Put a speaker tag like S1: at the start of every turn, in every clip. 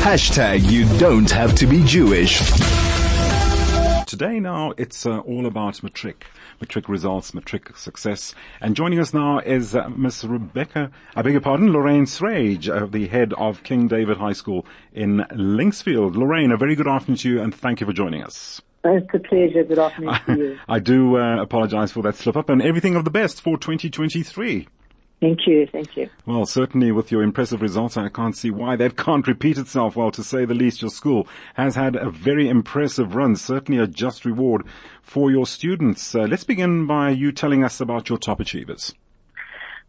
S1: Hashtag you don't have to be Jewish.
S2: Today now it's uh, all about matric, matric results, matric success. And joining us now is uh, Miss Rebecca, I beg your pardon, Lorraine Srage, uh, the head of King David High School in Linksfield. Lorraine, a very good afternoon to you and thank you for joining us.
S3: It's a pleasure. Good afternoon to you.
S2: I do uh, apologize for that slip up and everything of the best for 2023.
S3: Thank you. Thank you.
S2: Well, certainly with your impressive results, I can't see why that can't repeat itself. Well, to say the least, your school has had a very impressive run, certainly a just reward for your students. Uh, let's begin by you telling us about your top achievers.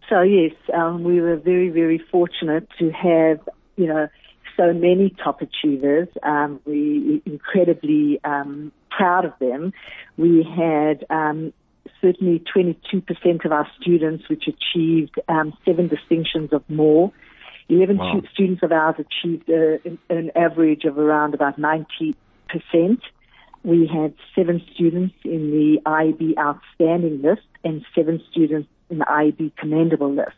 S3: So yes, um, we were very, very fortunate to have, you know, so many top achievers. Um, we incredibly um, proud of them. We had um, certainly 22% of our students which achieved um, seven distinctions of more. 11 wow. students of ours achieved a, an, an average of around about 90%. We had seven students in the IEB outstanding list and seven students in the IEB commendable list.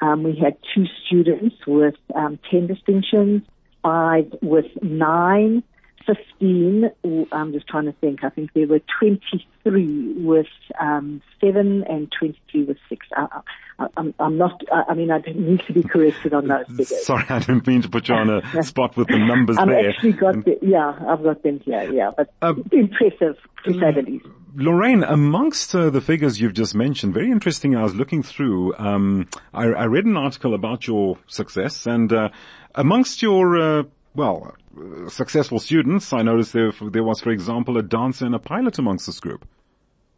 S3: Um, we had two students with um, 10 distinctions, five with nine, 15, I'm just trying to think, I think there were 23 with um, 7 and 23 with 6. I, am not, I mean, I need to be corrected on those figures.
S2: Sorry, I didn't mean to put you on a spot with the numbers
S3: I've
S2: there.
S3: actually got the, yeah, I've got them here, yeah, but um, impressive to say the least.
S2: Lorraine, amongst uh, the figures you've just mentioned, very interesting. I was looking through. Um, I, I, read an article about your success, and uh, amongst your uh, well, uh, successful students. I noticed there, there was, for example, a dancer and a pilot amongst this group.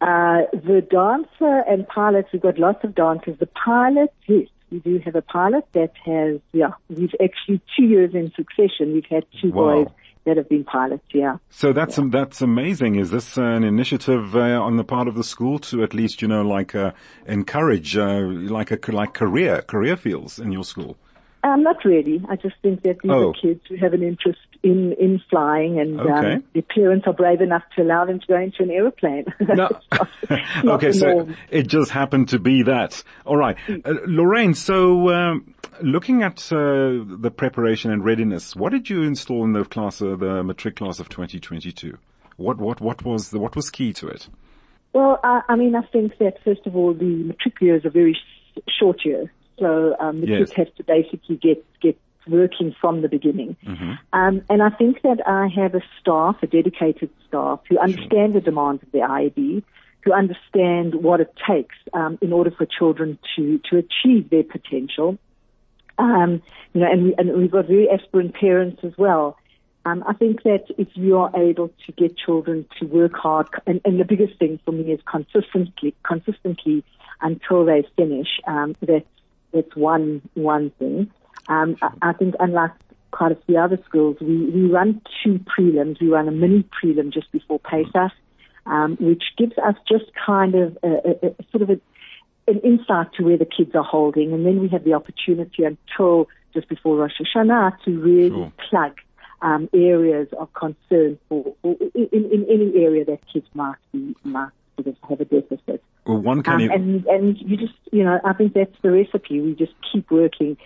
S3: Uh, the dancer and pilot, we've got lots of dancers. The pilot, yes, we do have a pilot that has, yeah, we've actually two years in succession, we've had two wow. boys that have been pilots, yeah.
S2: So that's,
S3: yeah.
S2: that's amazing. Is this an initiative uh, on the part of the school to at least, you know, like, uh, encourage, uh, like a, like career, career fields in your school?
S3: Um, not really. I just think that these oh. are kids who have an interest in, in flying and um, okay. um, their parents are brave enough to allow them to go into an aeroplane.
S2: no. okay, so it just happened to be that. All right. Uh, Lorraine, so um, looking at uh, the preparation and readiness, what did you install in the class, uh, the matric class of 2022? What, what, what was the, what was key to it?
S3: Well, I, I mean, I think that first of all, the matric year is a very short year. So um, the yes. kids have to basically get get working from the beginning. Mm-hmm. Um, and I think that I have a staff, a dedicated staff, who understand sure. the demands of the IEB, who understand what it takes um, in order for children to to achieve their potential. Um, you know, and, we, and we've got very aspirant parents as well. Um, I think that if you are able to get children to work hard, and, and the biggest thing for me is consistently, consistently until they finish, um, that that's one one thing. Um, I, I think unlike quite a few other schools, we, we run two prelims. We run a mini prelim just before Pesach, um, which gives us just kind of a, a, a sort of a, an insight to where the kids are holding, and then we have the opportunity until just before Rosh Hashanah to really sure. plug um, areas of concern for, for in, in, any area that kids might be might sort of have a deficit.
S2: Well, one can um,
S3: and and you just you know I think that's the recipe. We just keep working.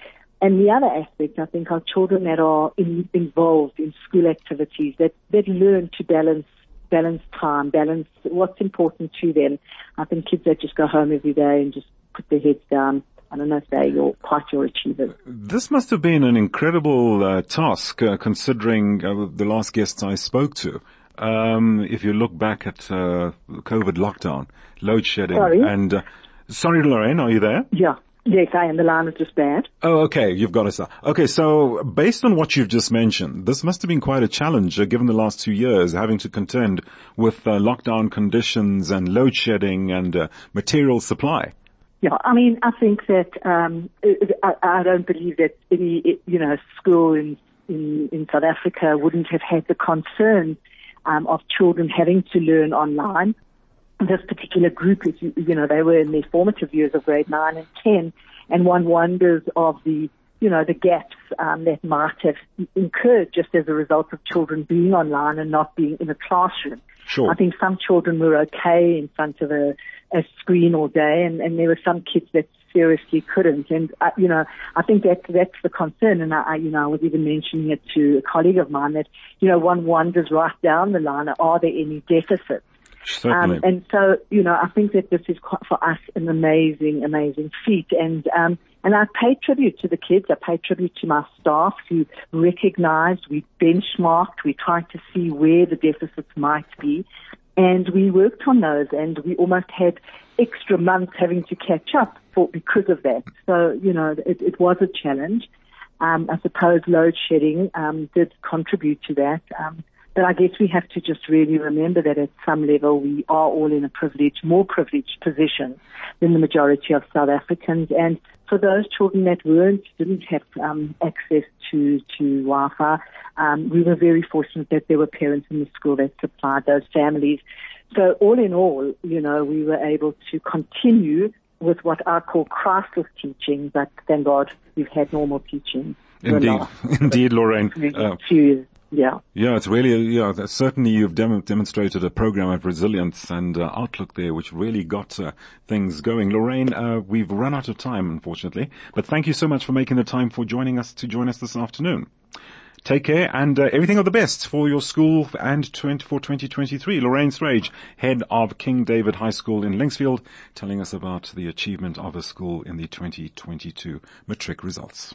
S3: And the other aspect, I think, are children that are in, involved in school activities that that learn to balance balance time, balance what's important to them. I think kids that just go home every day and just put their heads down. I don't know if they're your, quite your achievers.
S2: This must have been an incredible uh, task, uh, considering uh, the last guests I spoke to. Um, if you look back at uh, COVID lockdown, load shedding,
S3: sorry?
S2: and uh, sorry, Lorraine, are you there?
S3: Yeah. Yes, I am. The line is just bad.
S2: Oh, okay. You've got us. Okay, so based on what you've just mentioned, this must have been quite a challenge, uh, given the last two years, having to contend with uh, lockdown conditions and load shedding and uh, material supply.
S3: Yeah, I mean, I think that um, I, I don't believe that any, you know, school in, in in South Africa wouldn't have had the concern um, of children having to learn online. This particular group is, you know, they were in their formative years of grade nine and ten, and one wonders of the, you know, the gaps um, that might have incurred just as a result of children being online and not being in a classroom.
S2: Sure.
S3: I think some children were okay in front of a, a screen all day, and, and there were some kids that seriously couldn't. And, uh, you know, I think that that's the concern. And I, I, you know, I was even mentioning it to a colleague of mine that, you know, one wonders right down the line, are there any deficits?
S2: Certainly.
S3: Um, and so, you know, I think that this is quite, for us an amazing, amazing feat. And, um, and I pay tribute to the kids. I pay tribute to my staff who recognized, we benchmarked, we tried to see where the deficits might be. And we worked on those and we almost had extra months having to catch up for, because of that. So, you know, it, it was a challenge. Um, I suppose load shedding, um, did contribute to that. Um, but I guess we have to just really remember that at some level we are all in a privileged, more privileged position than the majority of South Africans. And for those children that weren't, didn't have um, access to, to Wi-Fi, um, we were very fortunate that there were parents in the school that supplied those families. So all in all, you know, we were able to continue with what I call crisis teaching, but thank God we've had normal teaching.
S2: Indeed, indeed, Lorraine.
S3: Uh, yeah.
S2: Yeah, it's really, yeah, certainly you've dem- demonstrated a program of resilience and uh, outlook there, which really got uh, things going. Lorraine, uh, we've run out of time, unfortunately, but thank you so much for making the time for joining us to join us this afternoon. Take care and uh, everything of the best for your school and 20, for 2023. Lorraine Srage, head of King David High School in Linksfield, telling us about the achievement of a school in the 2022 matric results.